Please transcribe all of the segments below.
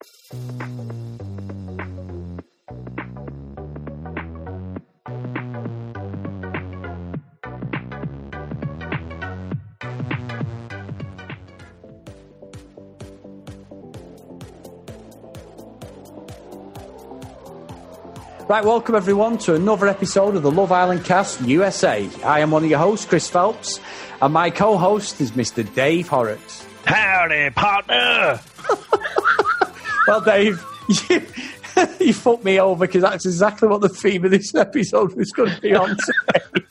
Right, welcome everyone to another episode of the Love Island Cast USA. I am one of your hosts, Chris Phelps, and my co host is Mr. Dave Horrocks. Howdy, partner. Well, Dave, you, you fucked me over because that's exactly what the theme of this episode was going to be on today.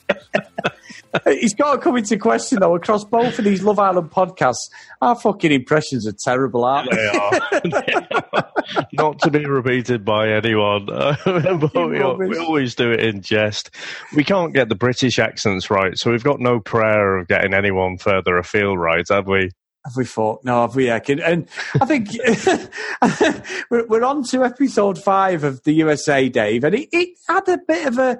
He's got to come into question though across both of these Love Island podcasts. Our fucking impressions are terrible, aren't they? They are. They are. Not to be repeated by anyone. we, we always do it in jest. We can't get the British accents right, so we've got no prayer of getting anyone further afield right, have we? Have we thought? No, have we? And I think we're on to episode five of the USA, Dave, and it, it had a bit of a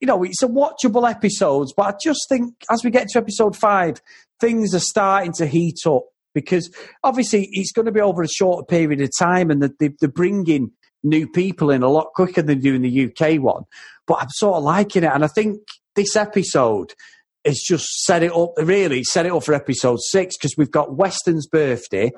you know, it's a watchable episode, but I just think as we get to episode five, things are starting to heat up because obviously it's going to be over a shorter period of time and they're, they're bringing new people in a lot quicker than doing the UK one. But I'm sort of liking it. And I think this episode is just set it up, really set it up for episode six because we've got Weston's birthday.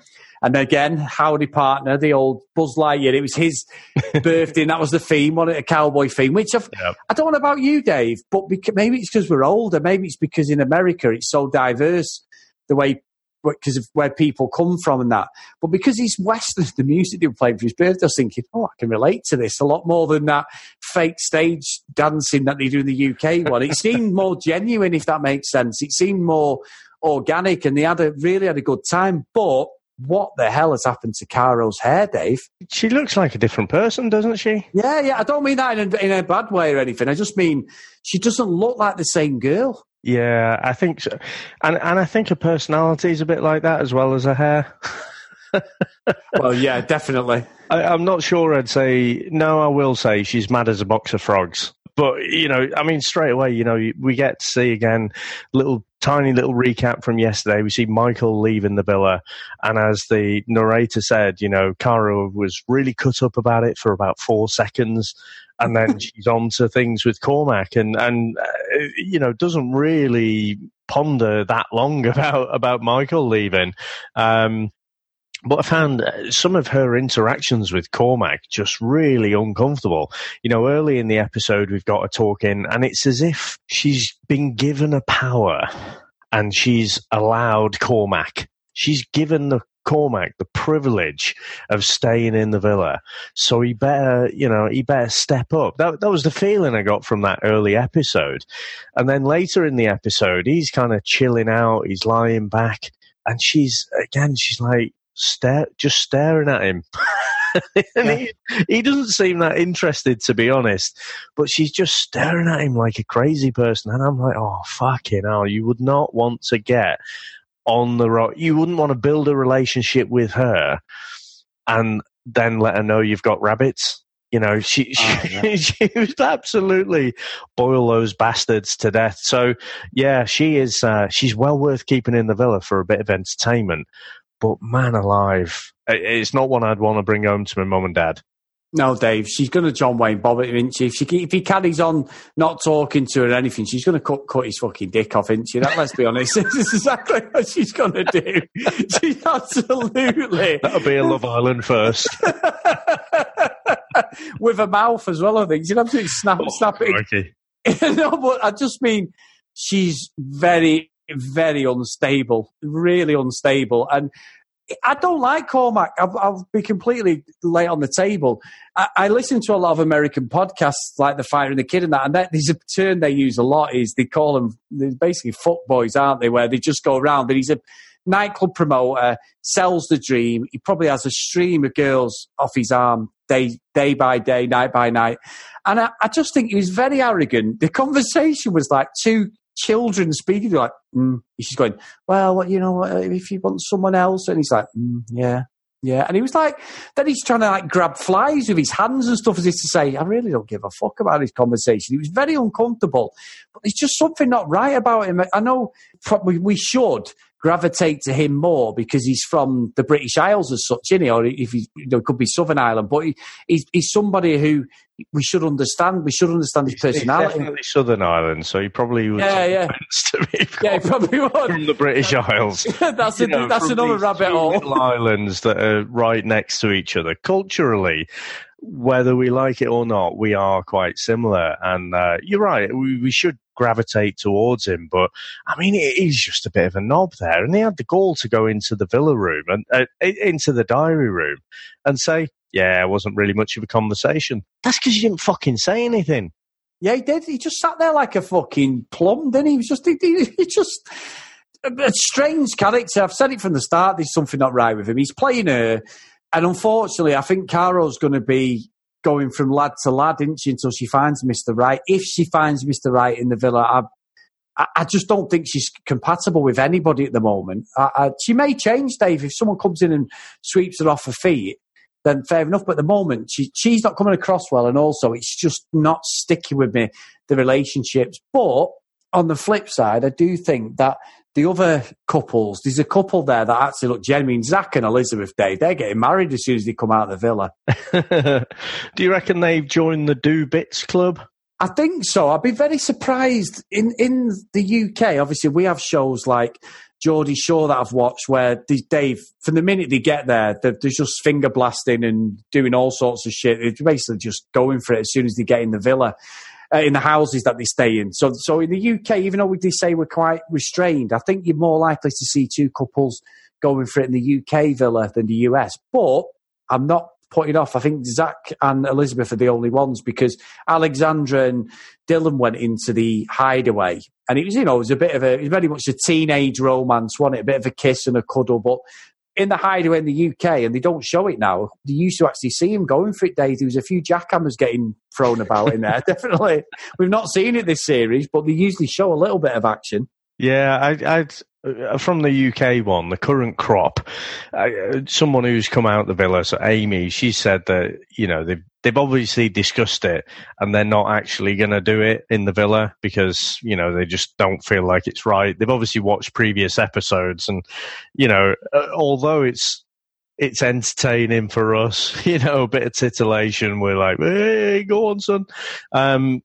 And again, Howdy Partner, the old Buzz Lightyear, it was his birthday and that was the theme, on it, a cowboy theme, which I've, yep. I don't know about you, Dave, but maybe it's because we're older. Maybe it's because in America it's so diverse the way because of where people come from and that. But because he's Western, the music they were playing for his birthday, I was thinking, oh, I can relate to this a lot more than that fake stage dancing that they do in the UK one. It seemed more genuine, if that makes sense. It seemed more organic, and they had a really had a good time. But what the hell has happened to Caro's hair, Dave? She looks like a different person, doesn't she? Yeah, yeah. I don't mean that in a, in a bad way or anything. I just mean she doesn't look like the same girl. Yeah, I think so. And and I think her personality is a bit like that as well as her hair. well, yeah, definitely. I, I'm not sure I'd say, no, I will say she's mad as a box of frogs. But, you know, I mean, straight away, you know, we get to see again little tiny little recap from yesterday. We see Michael leaving the villa, and as the narrator said, you know, Caro was really cut up about it for about four seconds, and then she's on to things with Cormac, and and uh, you know doesn't really ponder that long about about Michael leaving. Um, but I found uh, some of her interactions with Cormac just really uncomfortable. You know, early in the episode, we've got her talking, and it's as if she's been given a power and she's allowed Cormac. She's given the Cormac the privilege of staying in the villa. So he better, you know, he better step up. That, that was the feeling I got from that early episode. And then later in the episode, he's kind of chilling out. He's lying back and she's, again, she's like, stare, just staring at him. and he, he doesn't seem that interested, to be honest. But she's just staring at him like a crazy person. And I'm like, oh, fucking hell, you would not want to get on the road. You wouldn't want to build a relationship with her and then let her know you've got rabbits. You know, she oh, yeah. she, was absolutely boil those bastards to death. So yeah, she is. Uh, she's well worth keeping in the villa for a bit of entertainment. But man alive, it's not one I'd want to bring home to my mum and dad. No, Dave, she's going to John Wayne Bobbitt, isn't she? If, she, if he carries on not talking to her or anything, she's going to cut, cut his fucking dick off, isn't she? That, let's be honest. this is exactly what she's going to do. She's absolutely. That'll be a Love Island first. With a mouth as well, I think. She'd absolutely snap, oh, snap it. no, but I just mean she's very, very unstable, really unstable. And I don't like Cormac. I'll, I'll, be completely late on the table. I, I, listen to a lot of American podcasts like The Fighter and the Kid and that, and that, there's a term they use a lot is they call them they're basically fuck boys, aren't they? Where they just go around. But he's a nightclub promoter, sells the dream. He probably has a stream of girls off his arm day day by day, night by night. And I, I just think he was very arrogant. The conversation was like two children speaking. Like, mm. she's going, well, you know, if you want someone else, and he's like, mm, yeah, yeah. And he was like, then he's trying to like grab flies with his hands and stuff as if to say, I really don't give a fuck about his conversation. He was very uncomfortable, but there's just something not right about him. I know we should gravitate to him more because he's from the British Isles as such, isn't he? Or if he you know, could be Southern Ireland, but he, he's, he's somebody who we should understand. We should understand his personality. He's definitely Southern Ireland, so he probably would. Yeah, yeah. yeah, he probably would from the British Isles. that's a, know, that's another rabbit hole. Islands that are right next to each other culturally whether we like it or not, we are quite similar. And uh, you're right, we, we, should gravitate towards him. But I mean, he's just a bit of a knob there. And he had the gall to go into the villa room and uh, into the diary room and say, yeah, it wasn't really much of a conversation. That's because you didn't fucking say anything. Yeah, he did. He just sat there like a fucking plum, didn't he? He was just, he, he just, a strange character. I've said it from the start. There's something not right with him. He's playing her and unfortunately, I think Caro's going to be going from lad to lad, isn't she, until she finds Mr. Right. If she finds Mr. Right in the villa, I, I just don't think she's compatible with anybody at the moment. I, I, she may change, Dave. If someone comes in and sweeps her off her feet, then fair enough. But at the moment, she, she's not coming across well, and also it's just not sticking with me, the relationships. But on the flip side, I do think that the other couples, there's a couple there that actually look genuine. Zac and Elizabeth Dave, they're getting married as soon as they come out of the villa. Do you reckon they've joined the Do Bits Club? I think so. I'd be very surprised. In in the UK, obviously, we have shows like Geordie Shore that I've watched where Dave, from the minute they get there, they're, they're just finger blasting and doing all sorts of shit. They're basically just going for it as soon as they get in the villa uh, in the houses that they stay in. So, so in the UK, even though we say we're quite restrained, I think you're more likely to see two couples going for it in the UK villa than the US. But I'm not putting off. I think Zac and Elizabeth are the only ones because Alexandra and Dylan went into the hideaway. And it was, you know, it was a bit of a, it was very much a teenage romance, wasn't it? A bit of a kiss and a cuddle. But in the hideaway in the UK, and they don't show it now. They used to actually see him going for it days. There was a few jackhammers getting thrown about in there. Definitely, we've not seen it this series, but they usually show a little bit of action. Yeah, I, I'd from the UK one, the current crop, uh, someone who's come out the villa, so Amy, she said that you know they've they've obviously discussed it and they're not actually going to do it in the villa because you know they just don't feel like it's right. They've obviously watched previous episodes and you know uh, although it's it's entertaining for us, you know, a bit of titillation. We're like, hey, go on, son. Um,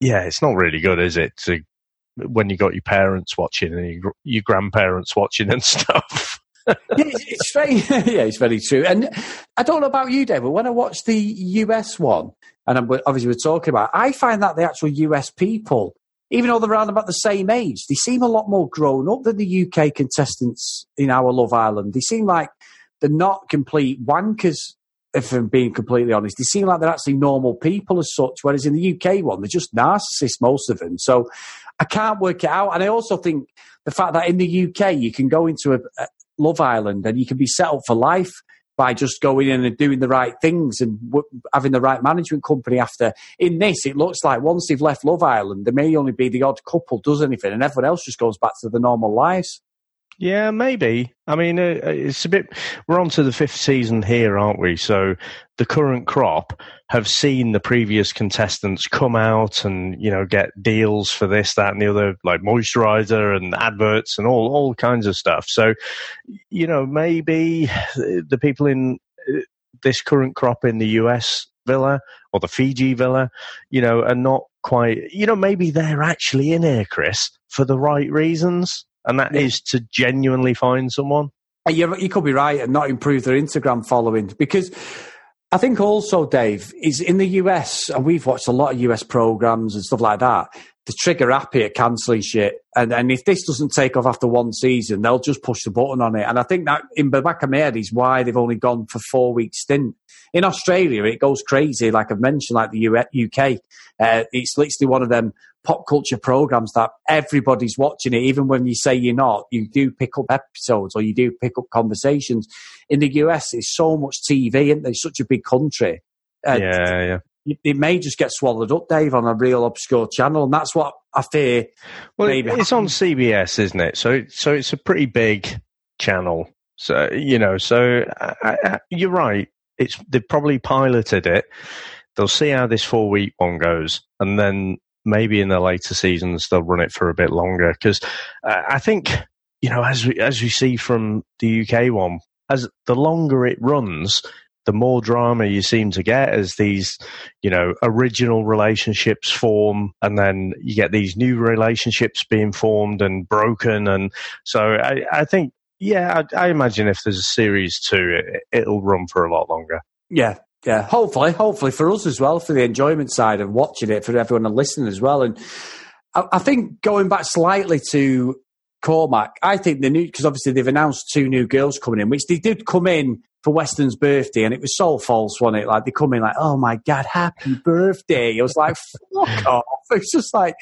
yeah, it's not really good, is it? To when you got your parents watching and your, your grandparents watching and stuff. yeah, it's, very, yeah, it's very true. And I don't know about you, David. When I watched the US one, and I'm, obviously we're talking about, I find that the actual US people, even though they're around about the same age, they seem a lot more grown up than the UK contestants in our Love Island. They seem like they're not complete wankers if I'm being completely honest. They seem like they're actually normal people as such, whereas in the UK one, they're just narcissists, most of them. So I can't work it out. And I also think the fact that in the UK you can go into a, a Love Island and you can be set up for life by just going in and doing the right things and w- having the right management company after. In this, it looks like once they've left Love Island, there may only be the odd couple does anything and everyone else just goes back to the normal lives. Yeah, maybe. I mean, uh, uh, it's a bit. We're on to the fifth season here, aren't we? So the current crop have seen the previous contestants come out and you know get deals for this, that, and the other, like moisturizer and adverts and all all kinds of stuff. So you know, maybe the people in uh, this current crop in the US villa or the Fiji villa, you know, are not quite. You know, maybe they're actually in here, Chris, for the right reasons and that yeah. is to genuinely find someone. You, you could be right and not improve their Instagram following because I think also, Dave, is in the US, and we've watched a lot of US programs and stuff like that. The trigger happy at cancelling shit, and and if this doesn't take off after one season, they'll just push the button on it. And I think that in the back of my head is why they've only gone for four weeks stint. In Australia, it goes crazy, like I've mentioned, like the UK. Uh, it's literally one of them pop culture programs that everybody's watching it, even when you say you're not, you do pick up episodes or you do pick up conversations. In the US, it's so much TV and it's such a big country. Uh, yeah, yeah. It may just get swallowed up, Dave, on a real obscure channel, and that's what I fear. Well, it's on CBS, isn't it? So, so it's a pretty big channel. So you know, so I, I, you're right. It's they've probably piloted it. They'll see how this four week one goes, and then maybe in the later seasons they'll run it for a bit longer because uh, I think you know as we as we see from the UK one, as the longer it runs, the more drama you seem to get as these, you know, original relationships form and then you get these new relationships being formed and broken. And so I, I think, yeah, I, I, imagine if there's a series two, it, it'll run for a lot longer. Yeah. Yeah. Hopefully, hopefully for us as well, for the enjoyment side of watching it, for everyone to listen as well. And I, I think going back slightly to Cormac, I think the new, because obviously they've announced two new girls coming in, which they did come in for Weston's birthday, and it was so false, wasn't it? Like they come in like, "Oh my god, happy birthday!" I was like, "Fuck off!" It's just like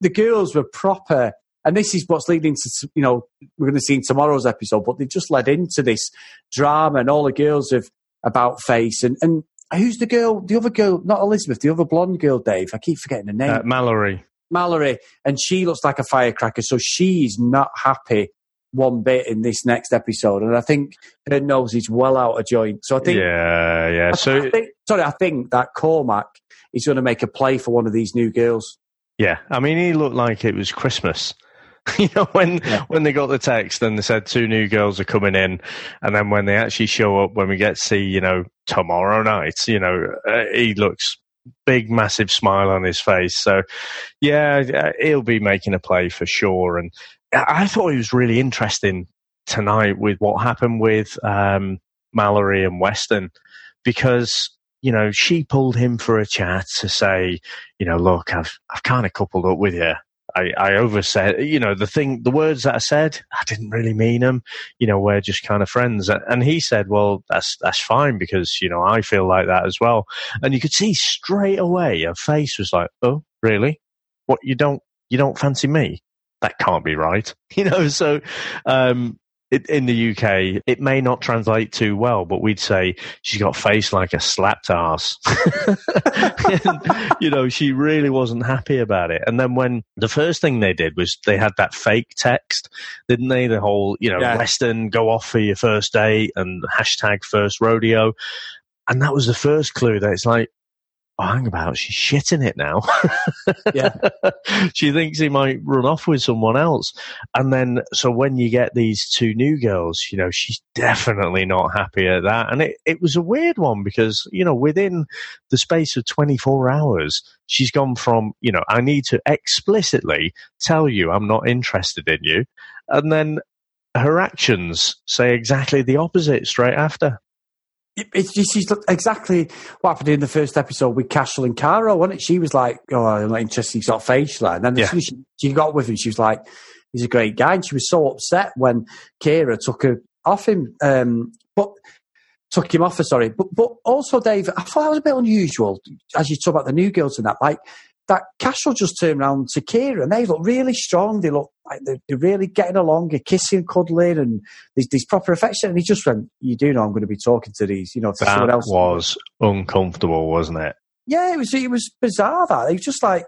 the girls were proper, and this is what's leading to you know we're going to see in tomorrow's episode, but they just led into this drama, and all the girls have about face and and who's the girl? The other girl, not Elizabeth, the other blonde girl, Dave. I keep forgetting the name. Uh, Mallory. Mallory, and she looks like a firecracker, so she's not happy one bit in this next episode, and I think her nose is well out of joint. So I think, yeah, yeah. So I think, sorry, I think that Cormac is going to make a play for one of these new girls. Yeah, I mean, he looked like it was Christmas. you know, when yeah. when they got the text and they said two new girls are coming in, and then when they actually show up, when we get to see, you know, tomorrow night, you know, uh, he looks big, massive smile on his face. So, yeah, uh, he'll be making a play for sure. And I thought it was really interesting tonight with what happened with um, Mallory and Weston because you know she pulled him for a chat to say, you know, look, I've I've kind of coupled up with you. I, I oversaid, you know, the thing, the words that I said, I didn't really mean them. You know, we're just kind of friends. And he said, well, that's, that's fine because, you know, I feel like that as well. And you could see straight away her face was like, oh, really? What, you don't, you don't fancy me? that can't be right. You know, so um, it, in the UK, it may not translate too well, but we'd say she's got face like a slapped ass. and, you know, she really wasn't happy about it. And then when the first thing they did was they had that fake text, didn't they? The whole, you know, yeah. Weston, go off for your first date and hashtag first rodeo. And that was the first clue that it's like, oh, hang about, she's shitting it now. yeah. she thinks he might run off with someone else. And then, so when you get these two new girls, you know, she's definitely not happy at that. And it, it was a weird one because, you know, within the space of 24 hours, she's gone from, you know, I need to explicitly tell you I'm not interested in you. And then her actions say exactly the opposite straight after it's just exactly what happened in the first episode with Cashel and Caro, wasn't it? She was like, "Oh, I'm not interested." He's got facial, and then yeah. as soon as she, she, got with him, she was like, "He's a great guy." And she was so upset when Kyra took her off him, um, but took him off her. Sorry, but but also, Dave, I thought that was a bit unusual as you talk about the new girls and that. Like that Cashel just turned around to Kyra and they look really strong. They look like they're, they're really getting along, they're kissing, cuddling, and there's, there's proper affection. And he just went, You do know I'm going to be talking to these, you know, to that someone else. was uncomfortable, wasn't it? Yeah, it was, it was bizarre that. It was just like,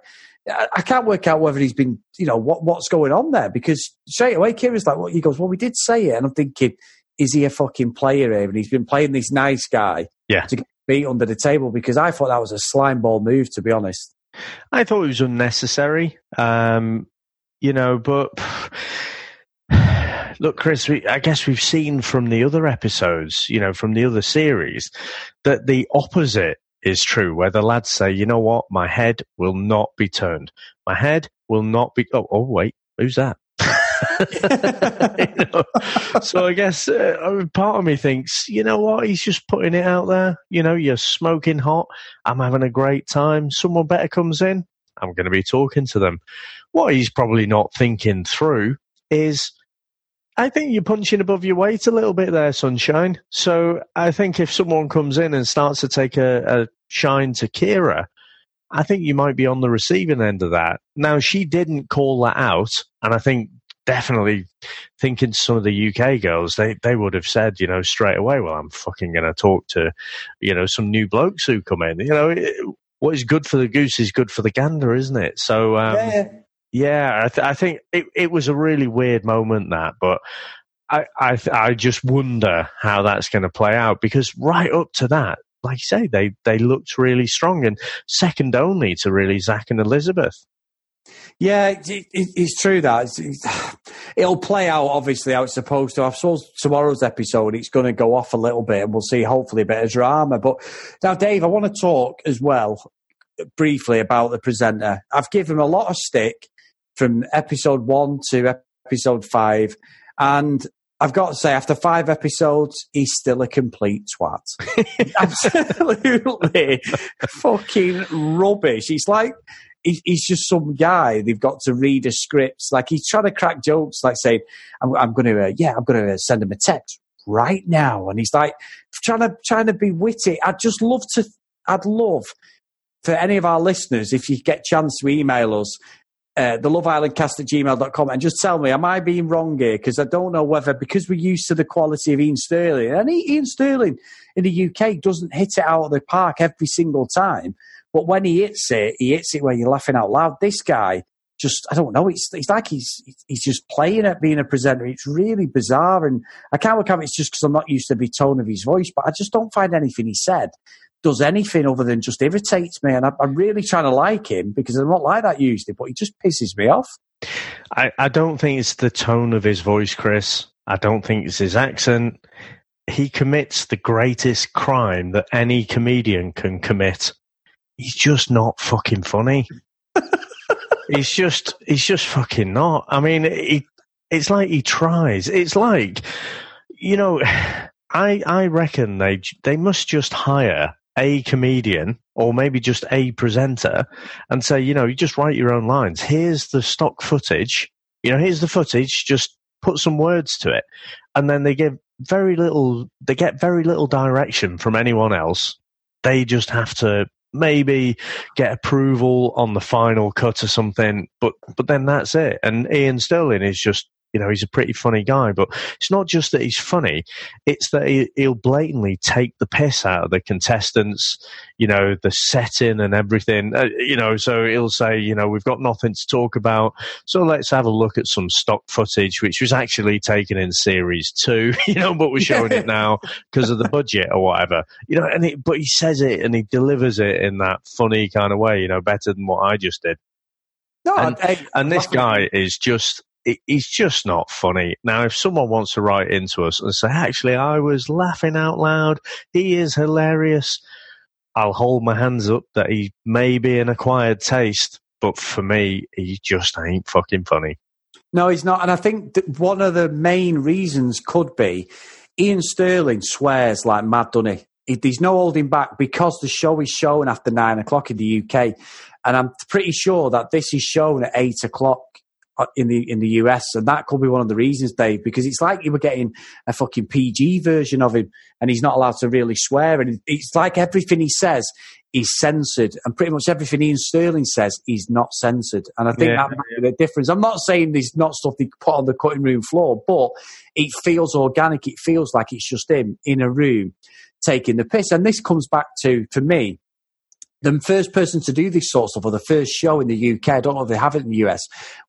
I can't work out whether he's been, you know, what what's going on there because straight away Kyra's like, well, he goes, well, we did say it, and I'm thinking, is he a fucking player here? And he's been playing this nice guy, yeah, to get beat under the table because I thought that was a slime ball move, to be honest. I thought it was unnecessary, um, you know, but. Look, Chris, we, I guess we've seen from the other episodes, you know, from the other series, that the opposite is true, where the lads say, you know what, my head will not be turned. My head will not be. Oh, oh wait, who's that? So I guess uh, part of me thinks, you know what, he's just putting it out there. You know, you're smoking hot. I'm having a great time. Someone better comes in. I'm going to be talking to them. What he's probably not thinking through is, I think you're punching above your weight a little bit there, sunshine. So I think if someone comes in and starts to take a, a shine to Kyra, I think you might be on the receiving end of that. Now, she didn't call that out, and I think definitely thinking some of the UK girls, they, they would have said, you know, straight away, well, I'm fucking going to talk to, you know, some new blokes who come in. You know, it, what is good for the goose is good for the gander, isn't it? So, um, yeah, yeah I, th- I, think it, it was a really weird moment that, but I, I, I just wonder how that's going to play out because right up to that, like you say, they, they looked really strong and second only to really Zac and Elizabeth. Yeah, it, it, it's true that it's, it'll play out obviously how it's supposed to. I suppose tomorrow's episode it's going to go off a little bit, and we'll see hopefully a bit of drama. But now, Dave, I want to talk as well briefly about the presenter. I've given him a lot of stick from episode one to episode five, and I've got to say, after five episodes, he's still a complete twat. Absolutely fucking rubbish. He's like, he's just some guy. They've got to read a script. Like he's trying to crack jokes, like saying, "I'm, I'm going to, uh, yeah, I'm going to send him a text right now," and he's like trying to trying to be witty. I'd just love to. I'd love for any of our listeners, if you get chance to email us, uh, the Love Island cast at gmail.com and just tell me, am I being wrong here? Because I don't know whether, because we're used to the quality of Iain Stirling and Iain Stirling in the UK doesn't hit it out of the park every single time. But when he hits it, he hits it where you're laughing out loud. This guy, just I don't know. It's it's like he's he's just playing at being a presenter. It's really bizarre, and I can't work out. It's just because I'm not used to the tone of his voice, but I just don't find anything he said does anything other than just irritates me. And I, am really trying to like him because I'm not like that usually, but he just pisses me off. I, I don't think it's the tone of his voice, Chris. I don't think it's his accent. He commits the greatest crime that any comedian can commit. He's just not fucking funny. he's just, he's just fucking not. I mean, he, it's like he tries. It's like, you know, I, I reckon they, they must just hire a comedian or maybe just a presenter and say, you know, you just write your own lines. Here's the stock footage. You know, here's the footage. Just put some words to it. And then they give very little, they get very little direction from anyone else. They just have to maybe get approval on the final cut or something, but, but then that's it. And Iain Stirling is just you know, he's a pretty funny guy, but it's not just that he's funny. It's that he, will blatantly take the piss out of the contestants, you know, the setting and everything, uh, you know, so he'll say, you know, we've got nothing to talk about. So let's have a look at some stock footage, which was actually taken in series two, you know, but we're showing it now because of the budget or whatever, you know, and it, but he says it and he delivers it in that funny kind of way, you know, better than what I just did. No, and, I, and this guy is just he's just not funny. Now, if someone wants to write into us and say, actually, I was laughing out loud, he is hilarious, I'll hold my hands up that he may be an acquired taste, but for me, he just ain't fucking funny. No, he's not. And I think one of the main reasons could be Iain Stirling swears like mad, doesn't he? There's no holding back because the show is shown after nine o'clock in the UK. And I'm pretty sure that this is shown at eight o'clock Uh, in the in the US, and that could be one of the reasons, Dave, because it's like you were getting a fucking PG version of him, and he's not allowed to really swear, and it's like everything he says is censored, and pretty much everything Iain Stirling says is not censored, and I think yeah, that might be the difference. I'm not saying there's not stuff they put on the cutting room floor, but it feels organic. It feels like it's just him in a room taking the piss, and this comes back to for me the first person to do this sort of stuff, or the first show in the UK, I don't know if they have it in the US,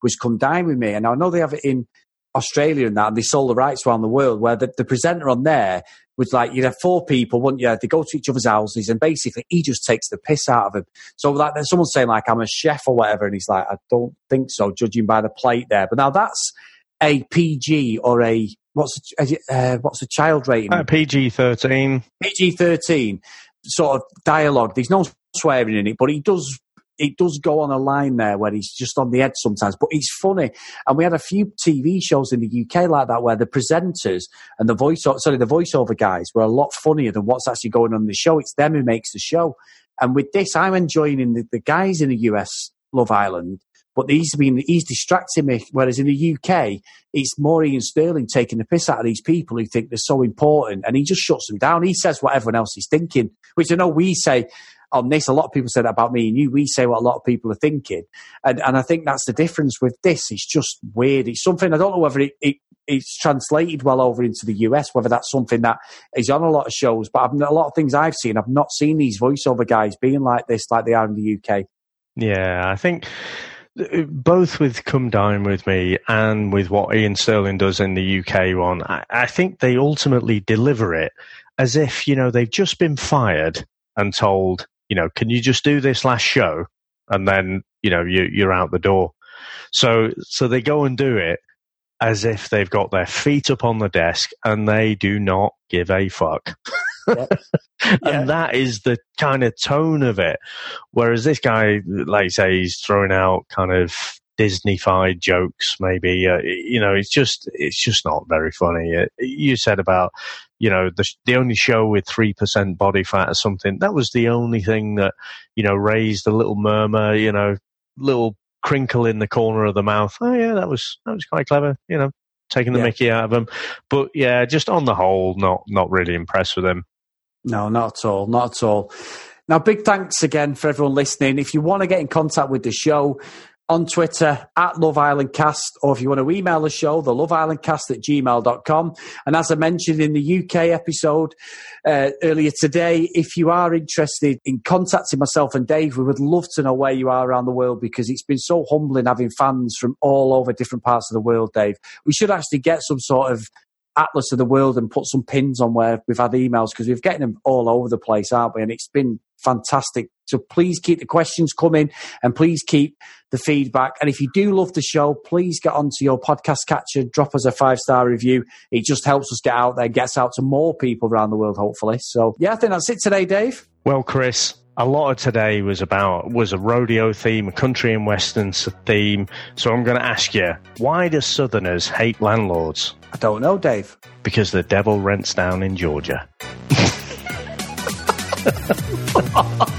was Come Dine With Me. And I know they have it in Australia and that, and they sold the rights around the world, where the, the presenter on there was like, you'd have four people, wouldn't you? They go to each other's houses, and basically he just takes the piss out of them. So, like, then someone's saying, like, I'm a chef or whatever, and he's like, I don't think so, judging by the plate there. But now that's a PG or a what's a, uh, what's a child rating? Uh, PG thirteen. PG thirteen sort of dialogue. There's no swearing in it, but he does it does go on a line there where he's just on the edge sometimes, but he's funny. And we had a few TV shows in the UK like that where the presenters and the voice, sorry, the voiceover guys were a lot funnier than what's actually going on in the show. It's them who makes the show. And with this, I'm enjoying the, the guys in the US Love Island, but he's been he's distracting me. Whereas in the UK, it's more Iain Stirling taking the piss out of these people who think they're so important, and he just shuts them down. He says what everyone else is thinking, which I know we say Oh, on this. A lot of people said about me and you. We say what a lot of people are thinking, and and I think that's the difference with this. It's just weird. It's something I don't know whether it, it it's translated well over into the US, whether that's something that is on a lot of shows. But I've, a lot of things I've seen, I've not seen these voiceover guys being like this, like they are in the UK. Yeah, I think both with Come Dine With Me and with what Iain Stirling does in the UK one, I, I think they ultimately deliver it as if, you know, they've just been fired and told, you know, can you just do this last show? And then you know, you, you're out the door. So, so they go and do it as if they've got their feet up on the desk and they do not give a fuck. Yeah. and yeah. that is the kind of tone of it. Whereas this guy, like say, he's throwing out kind of Disneyfied jokes, maybe. Uh, you know, it's just it's just not very funny. Uh, you said about you know the the only show with three percent body fat or something. That was the only thing that you know raised a little murmur. You know, little crinkle in the corner of the mouth. Oh yeah, that was that was quite clever. You know, taking the yeah. Mickey out of him. But yeah, just on the whole, not not really impressed with him. No, not at all. Not at all. Now, big thanks again for everyone listening. If you want to get in contact with the show, on Twitter at Love Island Cast, or if you want to email the show, the Love Island Cast at gmail.com. And as I mentioned in the UK episode uh, earlier today, if you are interested in contacting myself and Dave, we would love to know where you are around the world because it's been so humbling having fans from all over different parts of the world, Dave. We should actually get some sort of atlas of the world and put some pins on where we've had emails because we've getting them all over the place, aren't we? And it's been fantastic. So please keep the questions coming and please keep the feedback. And if you do love the show, please get onto your podcast catcher, drop us a five star review. It just helps us get out there, gets out to more people around the world, hopefully. So yeah, I think that's it today, Dave. Well, Chris, a lot of today was about was a rodeo theme, a country and western theme. So I'm going to ask you, why do Southerners hate landlords? I don't know, Dave. Because the devil rents down in Georgia.